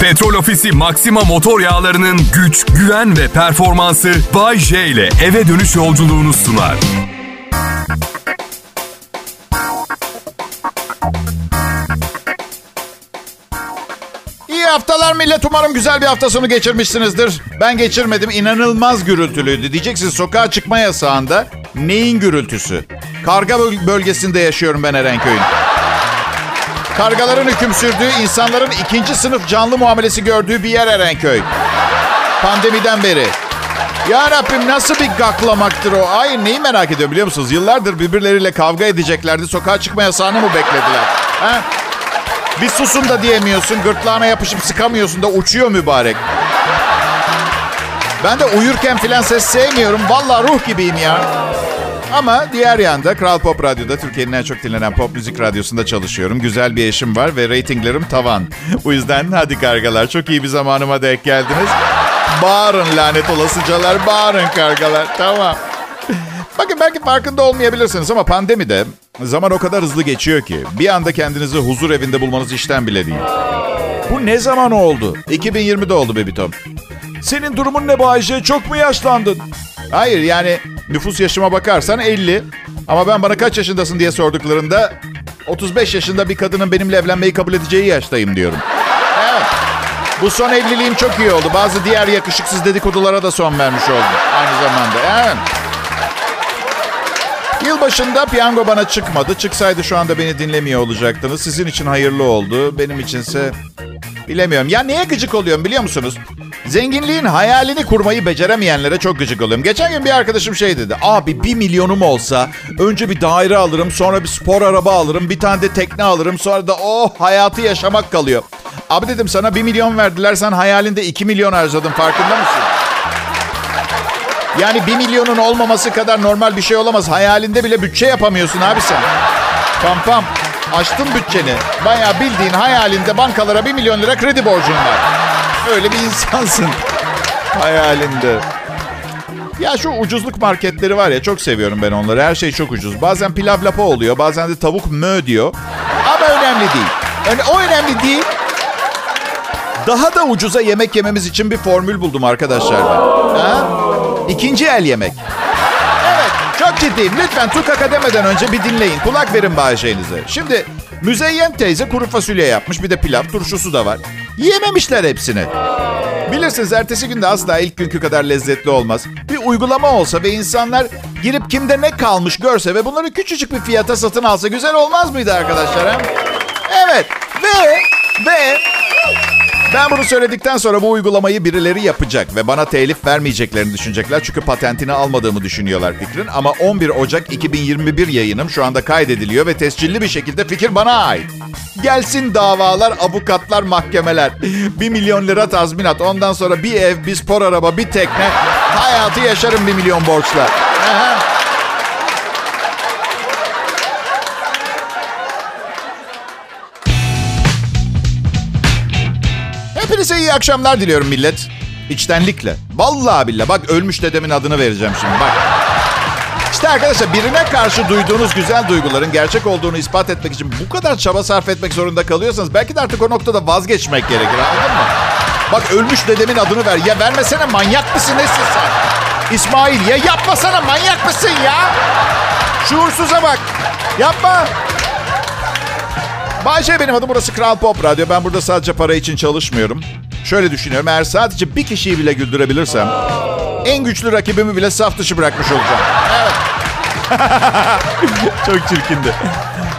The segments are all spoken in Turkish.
Petrol Ofisi Maxima motor yağlarının güç, güven ve performansı Bay J ile eve dönüş yolculuğunu sunar. İyi haftalar millet. Umarım güzel bir hafta sonu geçirmişsinizdir. Ben geçirmedim. İnanılmaz gürültülüydü. Diyeceksiniz sokağa çıkma yasağında neyin gürültüsü? Karga bölgesinde yaşıyorum ben Erenköy'ün. Kargaların hüküm sürdüğü, insanların ikinci sınıf canlı muamelesi gördüğü bir yer Erenköy. Pandemiden beri. Ya Rabbim nasıl bir gaklamaktır o? Ay neyi merak ediyorum biliyor musunuz? Yıllardır birbirleriyle kavga edeceklerdi. Sokağa çıkma yasağını mı beklediler? Ha? Bir susun da diyemiyorsun. Gırtlağına yapışıp sıkamıyorsun da uçuyor mübarek. Ben de uyurken filan ses sevmiyorum. Vallahi ruh gibiyim ya. Ama diğer yanda Kral Pop Radyo'da Türkiye'nin en çok dinlenen pop müzik radyosunda çalışıyorum. Güzel bir eşim var ve reytinglerim tavan. Bu yüzden hadi kargalar çok iyi bir zamanıma denk geldiniz. Bağırın lanet olasıcalar, bağırın kargalar. Tamam. Bakın belki farkında olmayabilirsiniz ama pandemide zaman o kadar hızlı geçiyor ki bir anda kendinizi huzur evinde bulmanız işten bile değil. Bu ne zaman oldu? 2020'de oldu Bebitom. Senin durumun ne Bayce? Çok mu yaşlandın? Hayır yani nüfus yaşıma bakarsan 50. Ama ben bana kaç yaşındasın diye sorduklarında 35 yaşında bir kadının benimle evlenmeyi kabul edeceği yaştayım diyorum. Evet. Bu son evliliğim çok iyi oldu. Bazı diğer yakışıksız dedikodulara da son vermiş oldum aynı zamanda. Evet. Yılbaşında piyango bana çıkmadı. Çıksaydı şu anda beni dinlemiyor olacaktınız. Sizin için hayırlı oldu. Benim içinse bilemiyorum. Ya neye gıcık oluyorum biliyor musunuz? Zenginliğin hayalini kurmayı beceremeyenlere çok gıcık oluyorum. Geçen gün bir arkadaşım şey dedi. Abi bir milyonum olsa önce bir daire alırım, sonra bir spor araba alırım, bir tane de tekne alırım, sonra da oh hayatı yaşamak kalıyor. Abi dedim sana bir milyon verdiler, sen hayalinde iki milyon harcadın farkında mısın? Yani bir milyonun olmaması kadar normal bir şey olamaz. Hayalinde bile bütçe yapamıyorsun abi sen. Pam pam. Açtın bütçeni. Bayağı bildiğin hayalinde bankalara bir milyon lira kredi borcun var. Öyle bir insansın. Hayalinde. Ya şu ucuzluk marketleri var ya çok seviyorum ben onları. Her şey çok ucuz. Bazen pilav lapa oluyor. Bazen de tavuk mö diyor. Ama önemli değil. Yani o önemli değil. Daha da ucuza yemek yememiz için bir formül buldum arkadaşlar ben. Ha? İkinci el yemek. Evet, çok ciddiyim. Lütfen tukaka demeden önce bir dinleyin. Kulak verin bahşeyinize. Şimdi Müzeyyen teyze kuru fasulye yapmış. Bir de pilav, turşusu da var. Yememişler hepsini. Bilirsiniz ertesi günde asla ilk günkü kadar lezzetli olmaz. Bir uygulama olsa ve insanlar girip kimde ne kalmış görse ve bunları küçücük bir fiyata satın alsa güzel olmaz mıydı arkadaşlar? He? Evet. Ve ve ben bunu söyledikten sonra bu uygulamayı birileri yapacak ve bana telif vermeyeceklerini düşünecekler. Çünkü patentini almadığımı düşünüyorlar fikrin. Ama 11 Ocak 2021 yayınım şu anda kaydediliyor ve tescilli bir şekilde fikir bana ait. Gelsin davalar, avukatlar, mahkemeler. Bir milyon lira tazminat. Ondan sonra bir ev, bir spor araba, bir tekne. Hayatı yaşarım bir milyon borçla. Aha. İyi akşamlar diliyorum millet. İçtenlikle. Vallahi billah. Bak ölmüş dedemin adını vereceğim şimdi. Bak. İşte arkadaşlar birine karşı duyduğunuz güzel duyguların gerçek olduğunu ispat etmek için bu kadar çaba sarf etmek zorunda kalıyorsanız belki de artık o noktada vazgeçmek gerekir anladın mı? Bak ölmüş dedemin adını ver. Ya vermesene manyak mısın nesin sen? İsmail ya yapmasana manyak mısın ya? Şuursuza bak. Yapma. Bayce benim adım burası Kral Pop Radyo. Ben burada sadece para için çalışmıyorum. Şöyle düşünüyorum eğer sadece bir kişiyi bile güldürebilirsem en güçlü rakibimi bile saf dışı bırakmış olacağım. Evet. Çok çirkindi.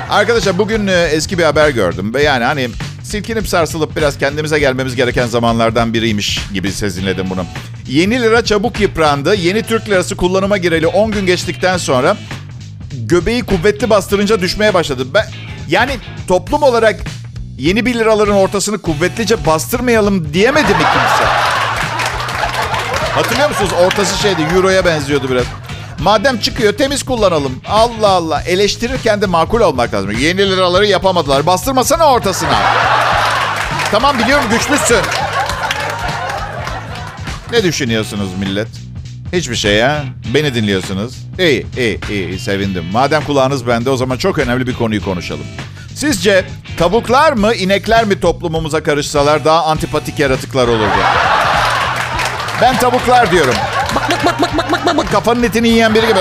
Arkadaşlar bugün e, eski bir haber gördüm ve yani hani silkinip sarsılıp biraz kendimize gelmemiz gereken zamanlardan biriymiş gibi sezinledim bunu. Yeni lira çabuk yıprandı. Yeni Türk lirası kullanıma gireli 10 gün geçtikten sonra göbeği kuvvetli bastırınca düşmeye başladı. Ben, yani toplum olarak yeni bir liraların ortasını kuvvetlice bastırmayalım diyemedi mi kimse? Hatırlıyor musunuz? Ortası şeydi, euroya benziyordu biraz. Madem çıkıyor temiz kullanalım. Allah Allah. Eleştirirken de makul olmak lazım. Yeni liraları yapamadılar. Bastırmasana ortasına. Tamam biliyorum güçlüsün. Ne düşünüyorsunuz millet? Hiçbir şey ya. Beni dinliyorsunuz. İyi, iyi, iyi, sevindim. Madem kulağınız bende o zaman çok önemli bir konuyu konuşalım. Sizce Tavuklar mı, inekler mi toplumumuza karışsalar daha antipatik yaratıklar olurdu. Ben tavuklar diyorum. Kafanın etini yiyen biri gibi.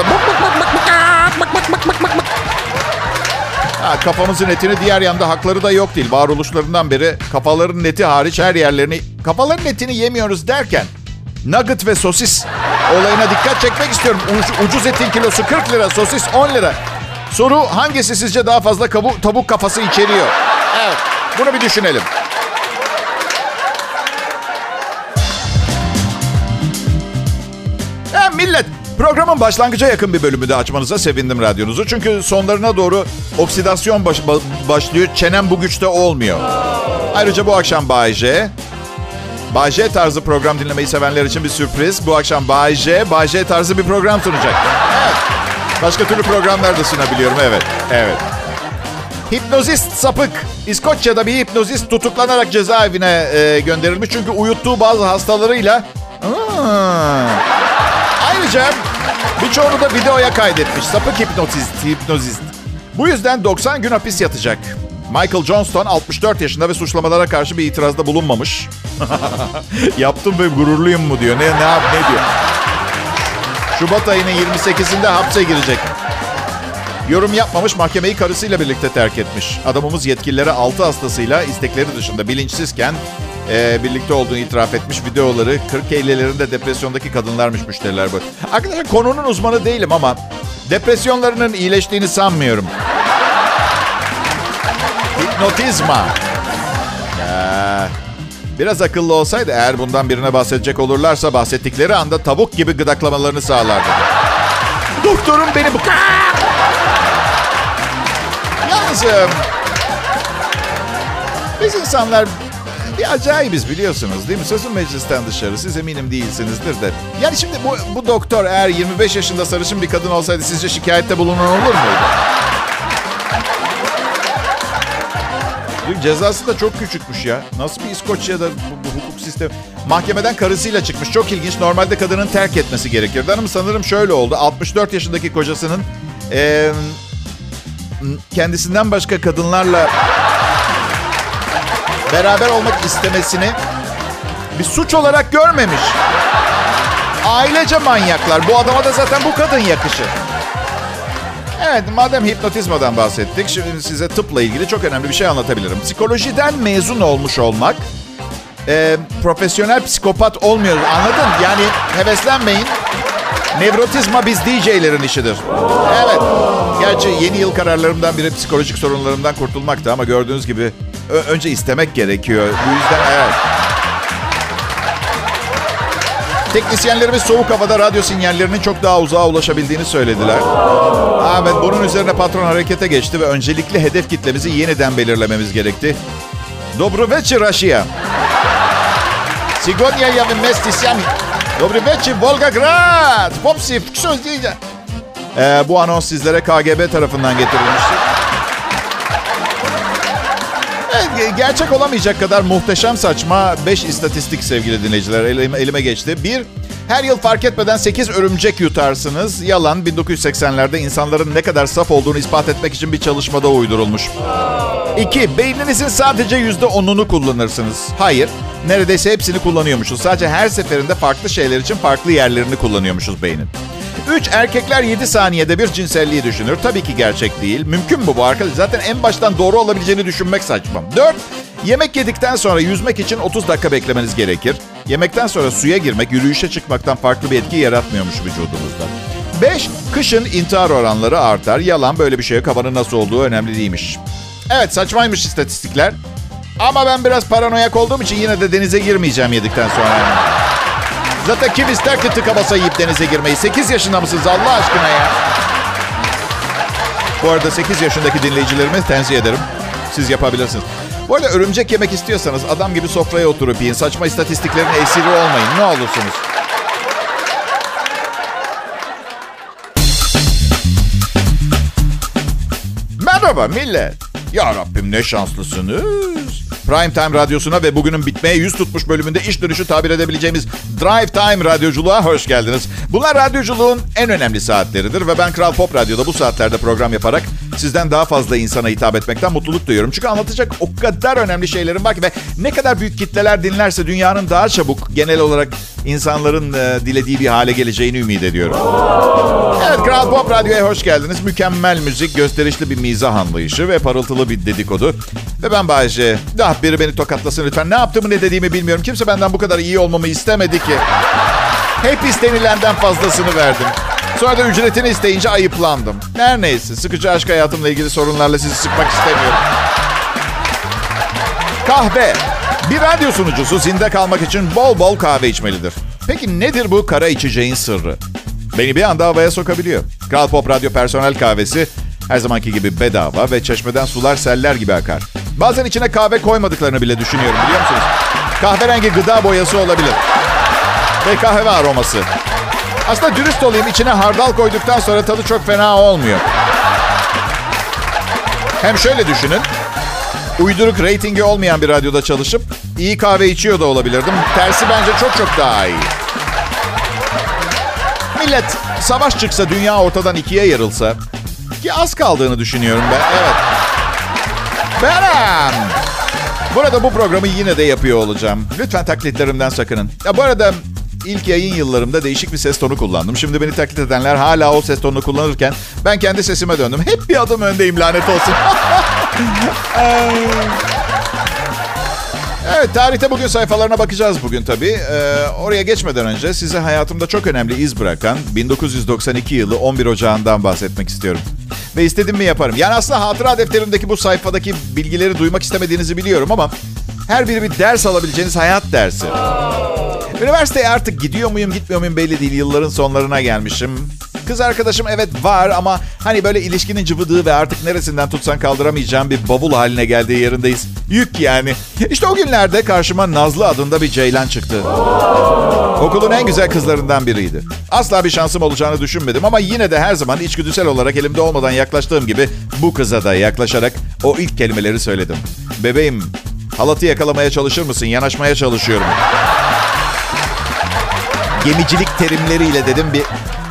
Ha, kafamızın etini diğer yanda hakları da yok değil. Varoluşlarından beri kafaların eti hariç her yerlerini... Kafaların etini yemiyoruz derken nugget ve sosis olayına dikkat çekmek istiyorum. Ucuz, ucuz etin kilosu 40 lira, sosis 10 lira. Soru hangisi sizce daha fazla kabu, tavuk kafası içeriyor? Evet, bunu bir düşünelim. E, millet, programın başlangıca yakın bir bölümü de açmanıza sevindim radyonuzu. Çünkü sonlarına doğru oksidasyon baş, ba, başlıyor. Çenem bu güçte olmuyor. Ayrıca bu akşam Bay J, tarzı program dinlemeyi sevenler için bir sürpriz. Bu akşam Bay J tarzı bir program sunacak. Evet. Başka türlü programlar da sunabiliyorum, evet. Evet. Hipnozist sapık. İskoçya'da bir hipnozist tutuklanarak cezaevine e, gönderilmiş. Çünkü uyuttuğu bazı hastalarıyla... Ayrıca birçoğunu da videoya kaydetmiş. Sapık hipnotist, hipnozist. Bu yüzden 90 gün hapis yatacak. Michael Johnston 64 yaşında ve suçlamalara karşı bir itirazda bulunmamış. Yaptım ve gururluyum mu diyor. Ne, ne yap ne diyor. Şubat ayının 28'inde hapse girecek. Yorum yapmamış mahkemeyi karısıyla birlikte terk etmiş. Adamımız yetkililere 6 hastasıyla istekleri dışında bilinçsizken e, birlikte olduğunu itiraf etmiş. Videoları 40 50'lerinde depresyondaki kadınlarmış müşteriler bu. Arkadaşlar konunun uzmanı değilim ama depresyonlarının iyileştiğini sanmıyorum. Hipnotizma. Ya, biraz akıllı olsaydı eğer bundan birine bahsedecek olurlarsa bahsettikleri anda tavuk gibi gıdaklamalarını sağlardı. Doktorum beni bu... Yalnız biz insanlar bir acayibiz biliyorsunuz değil mi? Sözün meclisten dışarı. Siz eminim değilsinizdir de. Yani şimdi bu, bu doktor eğer 25 yaşında sarışın bir kadın olsaydı sizce şikayette bulunan olur muydu? Cezası da çok küçükmüş ya. Nasıl bir İskoçya'da bu, bu hukuk sistemi? Mahkemeden karısıyla çıkmış. Çok ilginç. Normalde kadının terk etmesi gerekirdi. Hanım sanırım şöyle oldu. 64 yaşındaki kocasının e, kendisinden başka kadınlarla beraber olmak istemesini bir suç olarak görmemiş. Ailece manyaklar. Bu adama da zaten bu kadın yakışır. Evet, madem hipnotizmadan bahsettik, şimdi size tıpla ilgili çok önemli bir şey anlatabilirim. Psikolojiden mezun olmuş olmak, e, profesyonel psikopat olmuyor. Anladın? Yani heveslenmeyin. Nevrotizma biz DJ'lerin işidir. Evet. Gerçi yeni yıl kararlarımdan biri psikolojik sorunlarımdan kurtulmaktı ama gördüğünüz gibi önce istemek gerekiyor. Bu yüzden evet. Teknisyenlerimiz soğuk havada radyo sinyallerinin çok daha uzağa ulaşabildiğini söylediler. Evet, bunun üzerine patron harekete geçti ve öncelikli hedef kitlemizi yeniden belirlememiz gerekti. Dobry wieczór, Russia. Sigonia ja mestisyami. Dobry wieczór, Volgograd. Popsi, söz diyeceğim. Ee, bu anons sizlere KGB tarafından getirilmişti. Gerçek olamayacak kadar muhteşem saçma 5 istatistik sevgili dinleyiciler elime, elime geçti. Bir, her yıl fark etmeden 8 örümcek yutarsınız. Yalan 1980'lerde insanların ne kadar saf olduğunu ispat etmek için bir çalışmada uydurulmuş. 2. Beyninizin sadece %10'unu kullanırsınız. Hayır, neredeyse hepsini kullanıyormuşuz. Sadece her seferinde farklı şeyler için farklı yerlerini kullanıyormuşuz beynin. 3. Erkekler 7 saniyede bir cinselliği düşünür. Tabii ki gerçek değil. Mümkün mü bu arkadaş? Zaten en baştan doğru olabileceğini düşünmek saçma. 4. Yemek yedikten sonra yüzmek için 30 dakika beklemeniz gerekir. Yemekten sonra suya girmek, yürüyüşe çıkmaktan farklı bir etki yaratmıyormuş vücudumuzda. 5. Kışın intihar oranları artar. Yalan böyle bir şeye kafanın nasıl olduğu önemli değilmiş. Evet saçmaymış istatistikler. Ama ben biraz paranoyak olduğum için yine de denize girmeyeceğim yedikten sonra. Zaten kim ister ki tıka basa yiyip denize girmeyi? 8 yaşında mısınız Allah aşkına ya? Bu arada 8 yaşındaki dinleyicilerimi tenzih ederim. Siz yapabilirsiniz. Bu arada örümcek yemek istiyorsanız adam gibi sofraya oturup yiyin. Saçma istatistiklerin esiri olmayın. Ne olursunuz. Merhaba millet. Ya Rabbim ne şanslısınız. Prime Time Radyosu'na ve bugünün bitmeye yüz tutmuş bölümünde iş dönüşü tabir edebileceğimiz Drive Time Radyoculuğa hoş geldiniz. Bunlar radyoculuğun en önemli saatleridir ve ben Kral Pop Radyo'da bu saatlerde program yaparak sizden daha fazla insana hitap etmekten mutluluk duyuyorum. Çünkü anlatacak o kadar önemli şeylerim var ki ve ne kadar büyük kitleler dinlerse dünyanın daha çabuk genel olarak insanların e, dilediği bir hale geleceğini ümit ediyorum. Evet Kral Pop Radyo'ya hoş geldiniz. Mükemmel müzik, gösterişli bir mizah anlayışı ve parıltılı bir dedikodu. Ve ben Bayece. Ah biri beni tokatlasın lütfen. Ne yaptığımı ne dediğimi bilmiyorum. Kimse benden bu kadar iyi olmamı istemedi ki. Hep istenilenden fazlasını verdim. Sonra da ücretini isteyince ayıplandım. Her neyse sıkıcı aşk hayatımla ilgili sorunlarla sizi sıkmak istemiyorum. Kahve. Bir radyo sunucusu zinde kalmak için bol bol kahve içmelidir. Peki nedir bu kara içeceğin sırrı? Beni bir anda havaya sokabiliyor. Kral Pop Radyo personel kahvesi her zamanki gibi bedava ve çeşmeden sular seller gibi akar. Bazen içine kahve koymadıklarını bile düşünüyorum biliyor musunuz? Kahverengi gıda boyası olabilir. Ve kahve aroması. Aslında dürüst olayım içine hardal koyduktan sonra tadı çok fena olmuyor. Hem şöyle düşünün. Uyduruk reytingi olmayan bir radyoda çalışıp iyi kahve içiyor da olabilirdim. Tersi bence çok çok daha iyi. Millet savaş çıksa dünya ortadan ikiye yarılsa ki az kaldığını düşünüyorum ben. Evet. Benim. Burada bu programı yine de yapıyor olacağım. Lütfen taklitlerimden sakının. Ya bu arada ilk yayın yıllarımda değişik bir ses tonu kullandım. Şimdi beni taklit edenler hala o ses tonunu kullanırken ben kendi sesime döndüm. Hep bir adım öndeyim lanet olsun. Evet tarihte bugün sayfalarına bakacağız bugün tabii. Ee, oraya geçmeden önce size hayatımda çok önemli iz bırakan 1992 yılı 11 Ocağı'ndan bahsetmek istiyorum. Ve istedim mi yaparım. Yani aslında hatıra defterimdeki bu sayfadaki bilgileri duymak istemediğinizi biliyorum ama her biri bir ders alabileceğiniz hayat dersi. Üniversiteye artık gidiyor muyum gitmiyor muyum belli değil. Yılların sonlarına gelmişim. Kız arkadaşım evet var ama hani böyle ilişkinin cıvıdığı ve artık neresinden tutsan kaldıramayacağım bir bavul haline geldiği yerindeyiz. Yük yani. İşte o günlerde karşıma Nazlı adında bir ceylan çıktı. Okulun en güzel kızlarından biriydi. Asla bir şansım olacağını düşünmedim ama yine de her zaman içgüdüsel olarak elimde olmadan yaklaştığım gibi bu kıza da yaklaşarak o ilk kelimeleri söyledim. Bebeğim, halatı yakalamaya çalışır mısın? Yanaşmaya çalışıyorum. Gemicilik terimleriyle dedim bir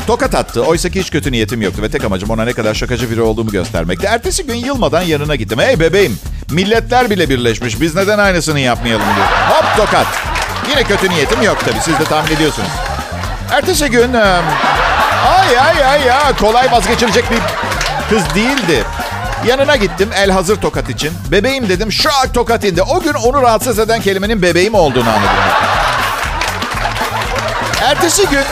tokat attı. Oysa ki hiç kötü niyetim yoktu ve tek amacım ona ne kadar şakacı biri olduğumu göstermekti. Ertesi gün yılmadan yanına gittim. Hey bebeğim, milletler bile birleşmiş. Biz neden aynısını yapmayalım diye. Hop tokat. Yine kötü niyetim yok tabii. Siz de tahmin ediyorsunuz. Ertesi gün... Ay ay ay ya kolay vazgeçilecek bir kız değildi. Yanına gittim el hazır tokat için. Bebeğim dedim şak tokat indi. O gün onu rahatsız eden kelimenin bebeğim olduğunu anladım. Ertesi gün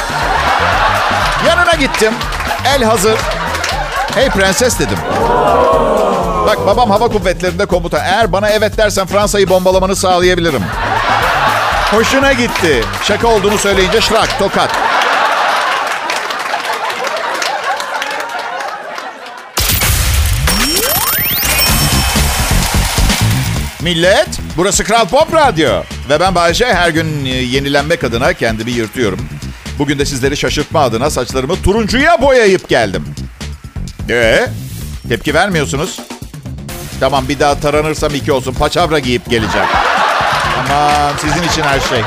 yanına gittim. El hazır. Hey prenses dedim. Bak babam hava kuvvetlerinde komuta. Eğer bana evet dersen Fransa'yı bombalamanı sağlayabilirim. Hoşuna gitti. Şaka olduğunu söyleyince şrak tokat. Millet, burası Kral Pop Radyo. Ve ben Bayece her gün yenilenmek adına kendimi yırtıyorum. Bugün de sizleri şaşırtma adına saçlarımı turuncuya boyayıp geldim. Ee, tepki vermiyorsunuz. Tamam bir daha taranırsam iki olsun. Paçavra giyip geleceğim. Aman sizin için her şey.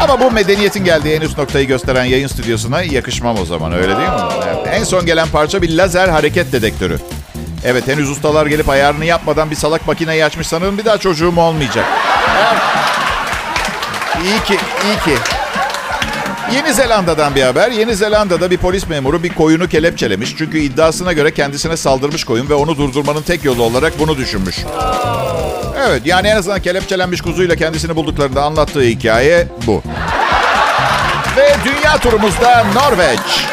Ama bu medeniyetin geldiği en üst noktayı gösteren yayın stüdyosuna yakışmam o zaman öyle değil mi? Evet. En son gelen parça bir lazer hareket dedektörü. Evet henüz ustalar gelip ayarını yapmadan bir salak makineyi açmış sanırım bir daha çocuğum olmayacak. İyi ki, iyi ki. Yeni Zelanda'dan bir haber. Yeni Zelanda'da bir polis memuru bir koyunu kelepçelemiş. Çünkü iddiasına göre kendisine saldırmış koyun ve onu durdurmanın tek yolu olarak bunu düşünmüş. Evet yani en azından kelepçelenmiş kuzuyla kendisini bulduklarında anlattığı hikaye bu. Ve dünya turumuzda Norveç.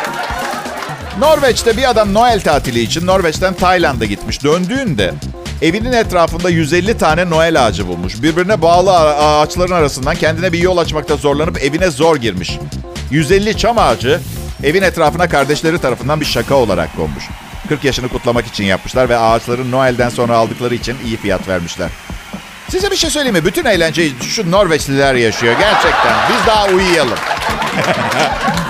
Norveç'te bir adam Noel tatili için Norveç'ten Tayland'a gitmiş. Döndüğünde evinin etrafında 150 tane Noel ağacı bulmuş. Birbirine bağlı ağaçların arasından kendine bir yol açmakta zorlanıp evine zor girmiş. 150 çam ağacı evin etrafına kardeşleri tarafından bir şaka olarak konmuş. 40 yaşını kutlamak için yapmışlar ve ağaçların Noel'den sonra aldıkları için iyi fiyat vermişler. Size bir şey söyleyeyim mi? Bütün eğlenceyi şu Norveçliler yaşıyor gerçekten. Biz daha uyuyalım.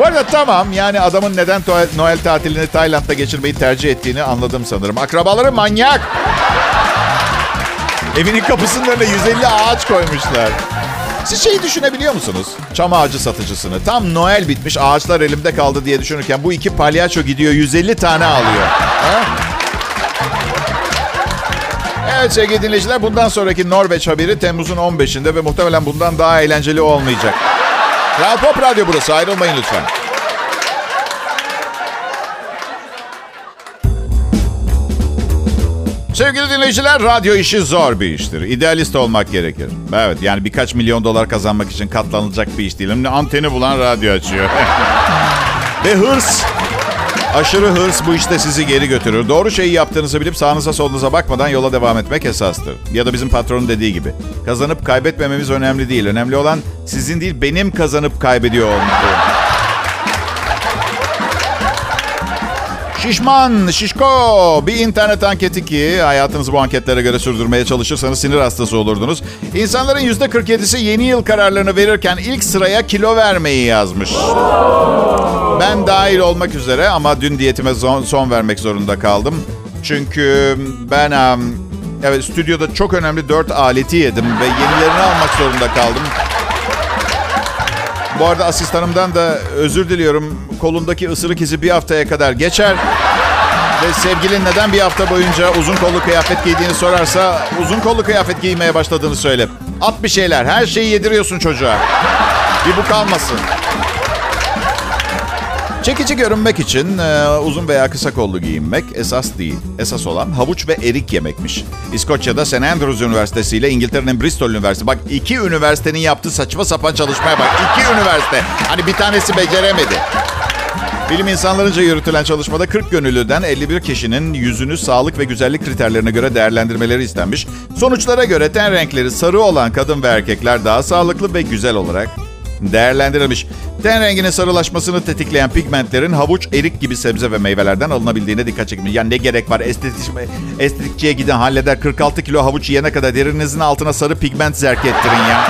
Bu arada tamam yani adamın neden Noel tatilini Tayland'da geçirmeyi tercih ettiğini anladım sanırım. Akrabaları manyak. Evinin kapısının önüne 150 ağaç koymuşlar. Siz şeyi düşünebiliyor musunuz? Çam ağacı satıcısını. Tam Noel bitmiş ağaçlar elimde kaldı diye düşünürken bu iki palyaço gidiyor 150 tane alıyor. Ha? Evet sevgili dinleyiciler bundan sonraki Norveç haberi Temmuz'un 15'inde ve muhtemelen bundan daha eğlenceli olmayacak. Kral Pop Radyo burası ayrılmayın lütfen. Sevgili dinleyiciler, radyo işi zor bir iştir. İdealist olmak gerekir. Evet, yani birkaç milyon dolar kazanmak için katlanılacak bir iş değil. Anteni bulan radyo açıyor. Ve hırs, aşırı hırs bu işte sizi geri götürür. Doğru şeyi yaptığınızı bilip sağınıza solunuza bakmadan yola devam etmek esastır. Ya da bizim patronun dediği gibi. Kazanıp kaybetmememiz önemli değil. Önemli olan sizin değil benim kazanıp kaybediyor olmam. Şişman, şişko. Bir internet anketi ki hayatınızı bu anketlere göre sürdürmeye çalışırsanız sinir hastası olurdunuz. İnsanların %47'si yeni yıl kararlarını verirken ilk sıraya kilo vermeyi yazmış. Ben dahil olmak üzere ama dün diyetime son, son vermek zorunda kaldım. Çünkü ben evet stüdyoda çok önemli dört aleti yedim ve yenilerini almak zorunda kaldım. Bu arada asistanımdan da özür diliyorum. Kolundaki ısırık izi bir haftaya kadar geçer. Ve sevgilin neden bir hafta boyunca uzun kollu kıyafet giydiğini sorarsa uzun kollu kıyafet giymeye başladığını söyle. At bir şeyler. Her şeyi yediriyorsun çocuğa. Bir bu kalmasın. Çekici görünmek için e, uzun veya kısa kollu giyinmek esas değil. Esas olan havuç ve erik yemekmiş. İskoçya'da St. Andrews Üniversitesi ile İngiltere'nin Bristol Üniversitesi. Bak iki üniversitenin yaptığı saçma sapan çalışmaya bak. İki üniversite. Hani bir tanesi beceremedi. Bilim insanlarınca yürütülen çalışmada 40 gönüllüden 51 kişinin yüzünü sağlık ve güzellik kriterlerine göre değerlendirmeleri istenmiş. Sonuçlara göre ten renkleri sarı olan kadın ve erkekler daha sağlıklı ve güzel olarak değerlendirilmiş. Ten renginin sarılaşmasını tetikleyen pigmentlerin havuç, erik gibi sebze ve meyvelerden alınabildiğine dikkat çekilmiş. Yani ne gerek var estetik, estetikçiye giden halleder 46 kilo havuç yiyene kadar derinizin altına sarı pigment zerk ettirin ya.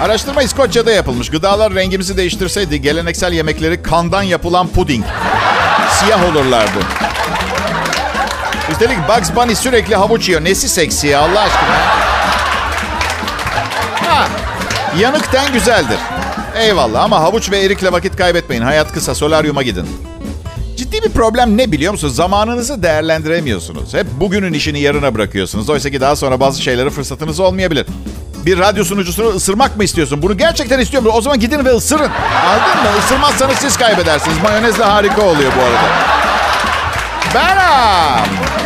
Araştırma İskoçya'da yapılmış. Gıdalar rengimizi değiştirseydi geleneksel yemekleri kandan yapılan puding. Siyah olurlardı. Üstelik Bugs Bunny sürekli havuç yiyor. Nesi seksi ya Allah aşkına. Ha, yanık ten güzeldir. Eyvallah ama havuç ve erikle vakit kaybetmeyin. Hayat kısa, solaryuma gidin. Ciddi bir problem ne biliyor musunuz? Zamanınızı değerlendiremiyorsunuz. Hep bugünün işini yarına bırakıyorsunuz. Oysa ki daha sonra bazı şeylere fırsatınız olmayabilir. Bir radyo sunucusunu ısırmak mı istiyorsun? Bunu gerçekten istiyor musun? O zaman gidin ve ısırın. Anladın mı? Isırmazsanız siz kaybedersiniz. Mayonez de harika oluyor bu arada. Benim.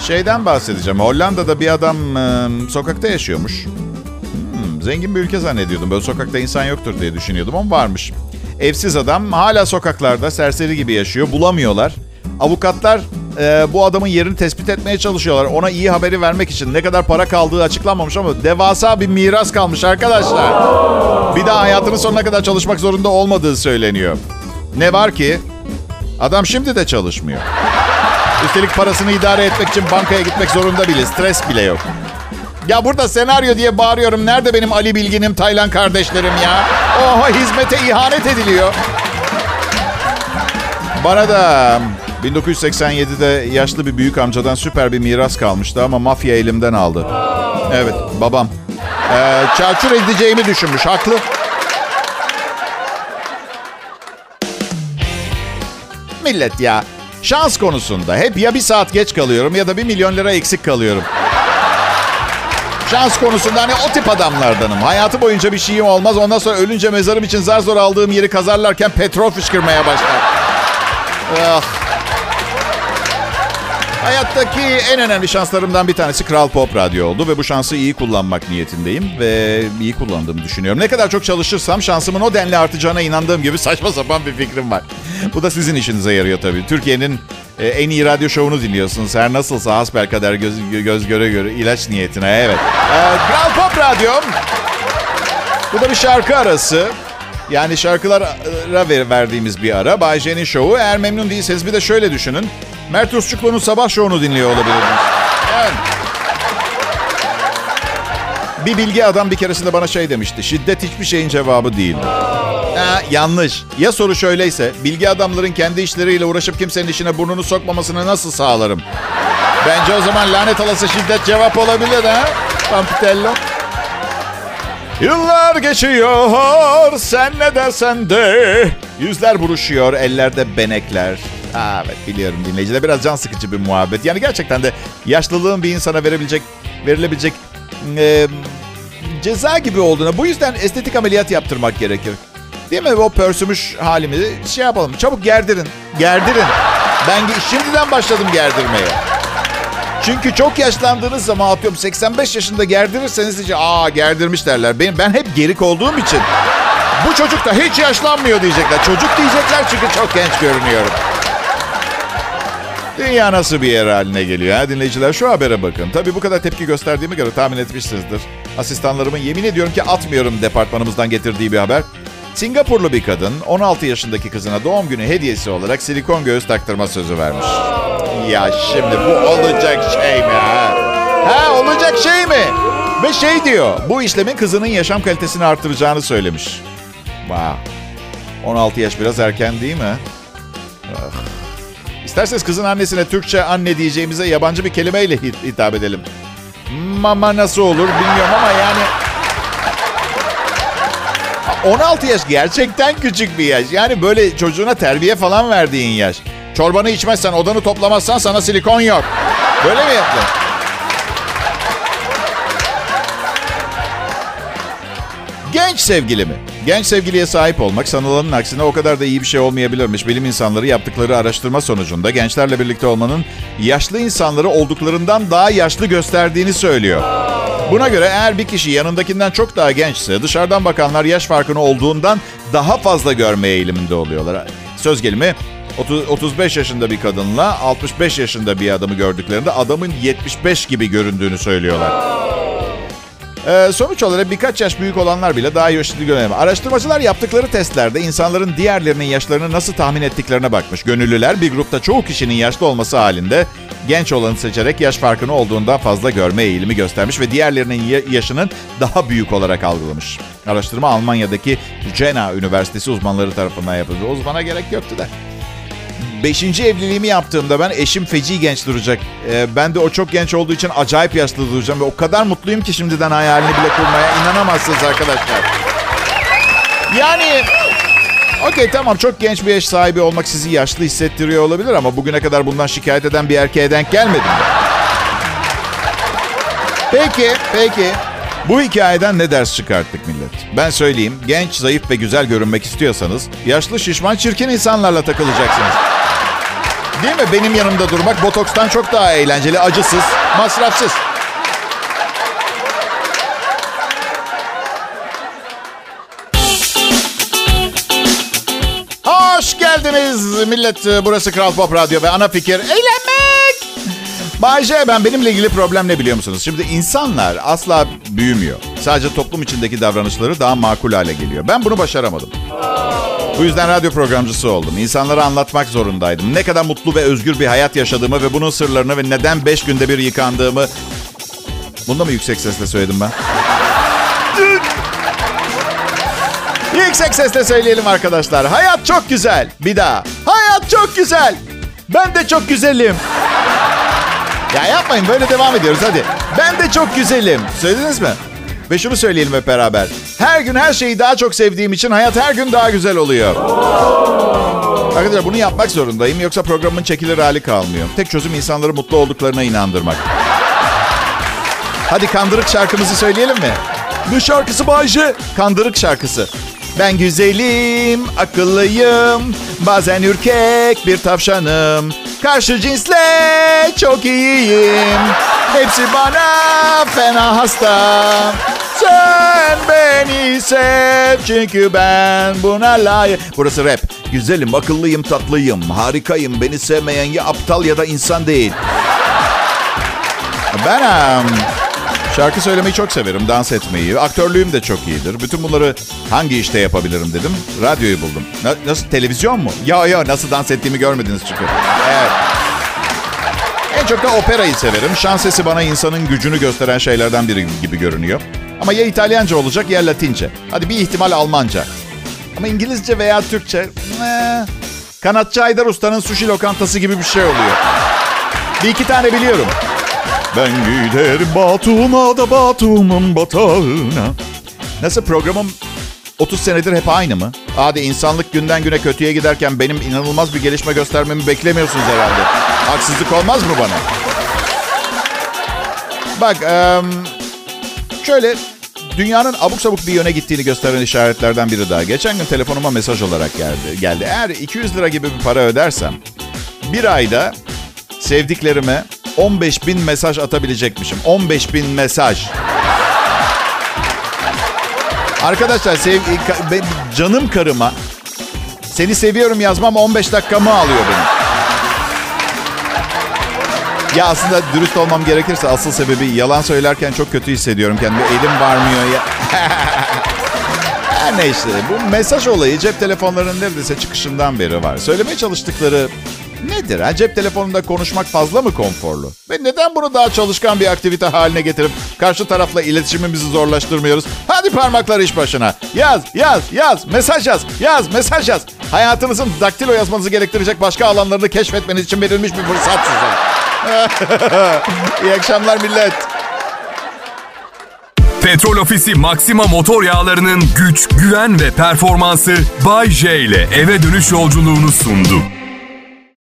Şeyden bahsedeceğim. Hollanda'da bir adam e, sokakta yaşıyormuş. Hmm, zengin bir ülke zannediyordum. Böyle sokakta insan yoktur diye düşünüyordum ama varmış. Evsiz adam hala sokaklarda serseri gibi yaşıyor. Bulamıyorlar. Avukatlar e, bu adamın yerini tespit etmeye çalışıyorlar. Ona iyi haberi vermek için ne kadar para kaldığı açıklanmamış ama devasa bir miras kalmış arkadaşlar. Bir daha hayatının sonuna kadar çalışmak zorunda olmadığı söyleniyor. Ne var ki adam şimdi de çalışmıyor. Üstelik parasını idare etmek için bankaya gitmek zorunda bile. Stres bile yok. Ya burada senaryo diye bağırıyorum. Nerede benim Ali Bilgin'im, Taylan kardeşlerim ya? Oha hizmete ihanet ediliyor. Bana da 1987'de yaşlı bir büyük amcadan süper bir miras kalmıştı ama mafya elimden aldı. Evet, babam. Ee, çarçur edeceğimi düşünmüş, haklı. Millet ya, şans konusunda hep ya bir saat geç kalıyorum ya da bir milyon lira eksik kalıyorum. Şans konusunda hani o tip adamlardanım. Hayatı boyunca bir şeyim olmaz. Ondan sonra ölünce mezarım için zar zor aldığım yeri kazarlarken petrol fışkırmaya başlar. Ah. Hayattaki en önemli şanslarımdan bir tanesi Kral Pop Radyo oldu ve bu şansı iyi kullanmak niyetindeyim ve iyi kullandığımı düşünüyorum. Ne kadar çok çalışırsam şansımın o denli artacağına inandığım gibi saçma sapan bir fikrim var. Bu da sizin işinize yarıyor tabii. Türkiye'nin e, en iyi radyo şovunu dinliyorsunuz. Her nasılsa hasbel kadar göz, göz göre göre ilaç niyetine evet. Ee, Kral Pop Radyo. Bu da bir şarkı arası. Yani şarkılara ver, verdiğimiz bir ara. Bay J'nin şovu. Eğer memnun değilseniz bir de şöyle düşünün. Mert Usçuklu'nun sabah şovunu dinliyor olabilirsiniz. Evet. Bir bilgi adam bir keresinde bana şey demişti. Şiddet hiçbir şeyin cevabı değil. Ha, yanlış. Ya soru şöyleyse, bilgi adamların kendi işleriyle uğraşıp kimsenin işine burnunu sokmamasını nasıl sağlarım? Bence o zaman lanet olası şiddet cevap olabilir ha? Pampitello. Yıllar geçiyor, sen ne dersen de. Yüzler buruşuyor, ellerde benekler. Aa, evet biliyorum dinleyiciler. Biraz can sıkıcı bir muhabbet. Yani gerçekten de yaşlılığın bir insana verebilecek, verilebilecek e, ceza gibi olduğuna. Bu yüzden estetik ameliyat yaptırmak gerekir. Değil mi? O pörsümüş halimizi şey yapalım. Çabuk gerdirin. Gerdirin. Ben şimdiden başladım gerdirmeye. Çünkü çok yaşlandığınız zaman atıyorum 85 yaşında gerdirirseniz işte aa gerdirmiş derler. Ben, ben hep gerik olduğum için bu çocuk da hiç yaşlanmıyor diyecekler. Çocuk diyecekler çünkü çok genç görünüyorum. Dünya nasıl bir yer haline geliyor ha dinleyiciler? Şu habere bakın. Tabii bu kadar tepki gösterdiğime göre tahmin etmişsinizdir. Asistanlarımın yemin ediyorum ki atmıyorum departmanımızdan getirdiği bir haber. Singapurlu bir kadın 16 yaşındaki kızına doğum günü hediyesi olarak silikon göğüs taktırma sözü vermiş. Ya şimdi bu olacak şey mi ha? Ha olacak şey mi? Ve şey diyor, bu işlemin kızının yaşam kalitesini artıracağını söylemiş. Wow. 16 yaş biraz erken değil mi? Ah. İsterseniz kızın annesine Türkçe anne diyeceğimize yabancı bir kelimeyle hitap edelim. Mama nasıl olur bilmiyorum ama yani 16 yaş gerçekten küçük bir yaş. Yani böyle çocuğuna terbiye falan verdiğin yaş. Çorbanı içmezsen, odanı toplamazsan sana silikon yok. Böyle mi yaptın? Genç sevgili mi? Genç sevgiliye sahip olmak sanılanın aksine o kadar da iyi bir şey olmayabilirmiş. Bilim insanları yaptıkları araştırma sonucunda gençlerle birlikte olmanın yaşlı insanları olduklarından daha yaşlı gösterdiğini söylüyor. Buna göre eğer bir kişi yanındakinden çok daha gençse dışarıdan bakanlar yaş farkını olduğundan daha fazla görme eğiliminde oluyorlar. Söz gelimi 30, 35 yaşında bir kadınla 65 yaşında bir adamı gördüklerinde adamın 75 gibi göründüğünü söylüyorlar. Ee, sonuç olarak birkaç yaş büyük olanlar bile daha yaşlı görünüyor. Araştırmacılar yaptıkları testlerde insanların diğerlerinin yaşlarını nasıl tahmin ettiklerine bakmış. Gönüllüler bir grupta çoğu kişinin yaşlı olması halinde genç olanı seçerek yaş farkını olduğundan fazla görme eğilimi göstermiş ve diğerlerinin yaşının daha büyük olarak algılamış. Araştırma Almanya'daki Jena Üniversitesi uzmanları tarafından yapıldı. Uzmana gerek yoktu da. Beşinci evliliğimi yaptığımda ben eşim feci genç duracak. Ee, ben de o çok genç olduğu için acayip yaşlı duracağım. Ve o kadar mutluyum ki şimdiden hayalini bile kurmaya inanamazsınız arkadaşlar. Yani okey tamam çok genç bir eş sahibi olmak sizi yaşlı hissettiriyor olabilir ama bugüne kadar bundan şikayet eden bir erkeğe denk gelmedim. Peki, peki. Bu hikayeden ne ders çıkarttık millet? Ben söyleyeyim, genç, zayıf ve güzel görünmek istiyorsanız yaşlı, şişman, çirkin insanlarla takılacaksınız. Değil mi? Benim yanımda durmak botokstan çok daha eğlenceli, acısız, masrafsız. Hoş geldiniz millet. Burası Kral Pop Radyo ve ana fikir eğlenmek. Bay J, ben benimle ilgili problem ne biliyor musunuz? Şimdi insanlar asla büyümüyor. Sadece toplum içindeki davranışları daha makul hale geliyor. Ben bunu başaramadım. Bu yüzden radyo programcısı oldum. İnsanlara anlatmak zorundaydım. Ne kadar mutlu ve özgür bir hayat yaşadığımı ve bunun sırlarını ve neden beş günde bir yıkandığımı... Bunu da mı yüksek sesle söyledim ben? yüksek sesle söyleyelim arkadaşlar. Hayat çok güzel. Bir daha. Hayat çok güzel. Ben de çok güzelim. Ya yapmayın böyle devam ediyoruz hadi. Ben de çok güzelim. Söylediniz mi? Ve şunu söyleyelim hep beraber. Her gün her şeyi daha çok sevdiğim için hayat her gün daha güzel oluyor. Arkadaşlar bunu yapmak zorundayım yoksa programın çekilir hali kalmıyor. Tek çözüm insanları mutlu olduklarına inandırmak. Hadi kandırık şarkımızı söyleyelim mi? Ne şarkısı Bayce? Kandırık şarkısı. Ben güzelim, akıllıyım, bazen ürkek bir tavşanım. Karşı cinsle çok iyiyim. Hepsi bana fena hasta. Sen beni sev çünkü ben buna layık. Burası rap. Güzelim, akıllıyım, tatlıyım, harikayım. Beni sevmeyen ya aptal ya da insan değil. Ben um, şarkı söylemeyi çok severim, dans etmeyi. Aktörlüğüm de çok iyidir. Bütün bunları hangi işte yapabilirim dedim. Radyoyu buldum. Na, nasıl, televizyon mu? Ya ya nasıl dans ettiğimi görmediniz çünkü. Evet. En çok da operayı severim. Şans sesi bana insanın gücünü gösteren şeylerden biri gibi görünüyor. Ama ya İtalyanca olacak ya Latince. Hadi bir ihtimal Almanca. Ama İngilizce veya Türkçe... Ee, Kanatçı Aydar Usta'nın sushi lokantası gibi bir şey oluyor. Bir iki tane biliyorum. Ben giderim Batum'a da Batum'un batağına. Nasıl programım 30 senedir hep aynı mı? Hadi insanlık günden güne kötüye giderken benim inanılmaz bir gelişme göstermemi beklemiyorsunuz herhalde. Haksızlık olmaz mı bana? Bak, şöyle dünyanın abuk sabuk bir yöne gittiğini gösteren işaretlerden biri daha. Geçen gün telefonuma mesaj olarak geldi. geldi. Eğer 200 lira gibi bir para ödersem bir ayda sevdiklerime 15 bin mesaj atabilecekmişim. 15 bin mesaj. Arkadaşlar sev, canım karıma seni seviyorum yazmam 15 dakikamı alıyor benim. Ya aslında dürüst olmam gerekirse asıl sebebi yalan söylerken çok kötü hissediyorum kendimi. Elim varmıyor ya. Her neyse bu mesaj olayı cep telefonlarının neredeyse çıkışından beri var. Söylemeye çalıştıkları nedir? Ha? Cep telefonunda konuşmak fazla mı konforlu? Ve neden bunu daha çalışkan bir aktivite haline getirip karşı tarafla iletişimimizi zorlaştırmıyoruz? Hadi parmaklar iş başına. Yaz, yaz, yaz, mesaj yaz, yaz, mesaj yaz. Hayatınızın daktilo yazmanızı gerektirecek başka alanlarını keşfetmeniz için verilmiş bir fırsat size. İyi akşamlar millet. Petrol Ofisi Maxima motor yağlarının güç, güven ve performansı Bay J ile eve dönüş yolculuğunu sundu.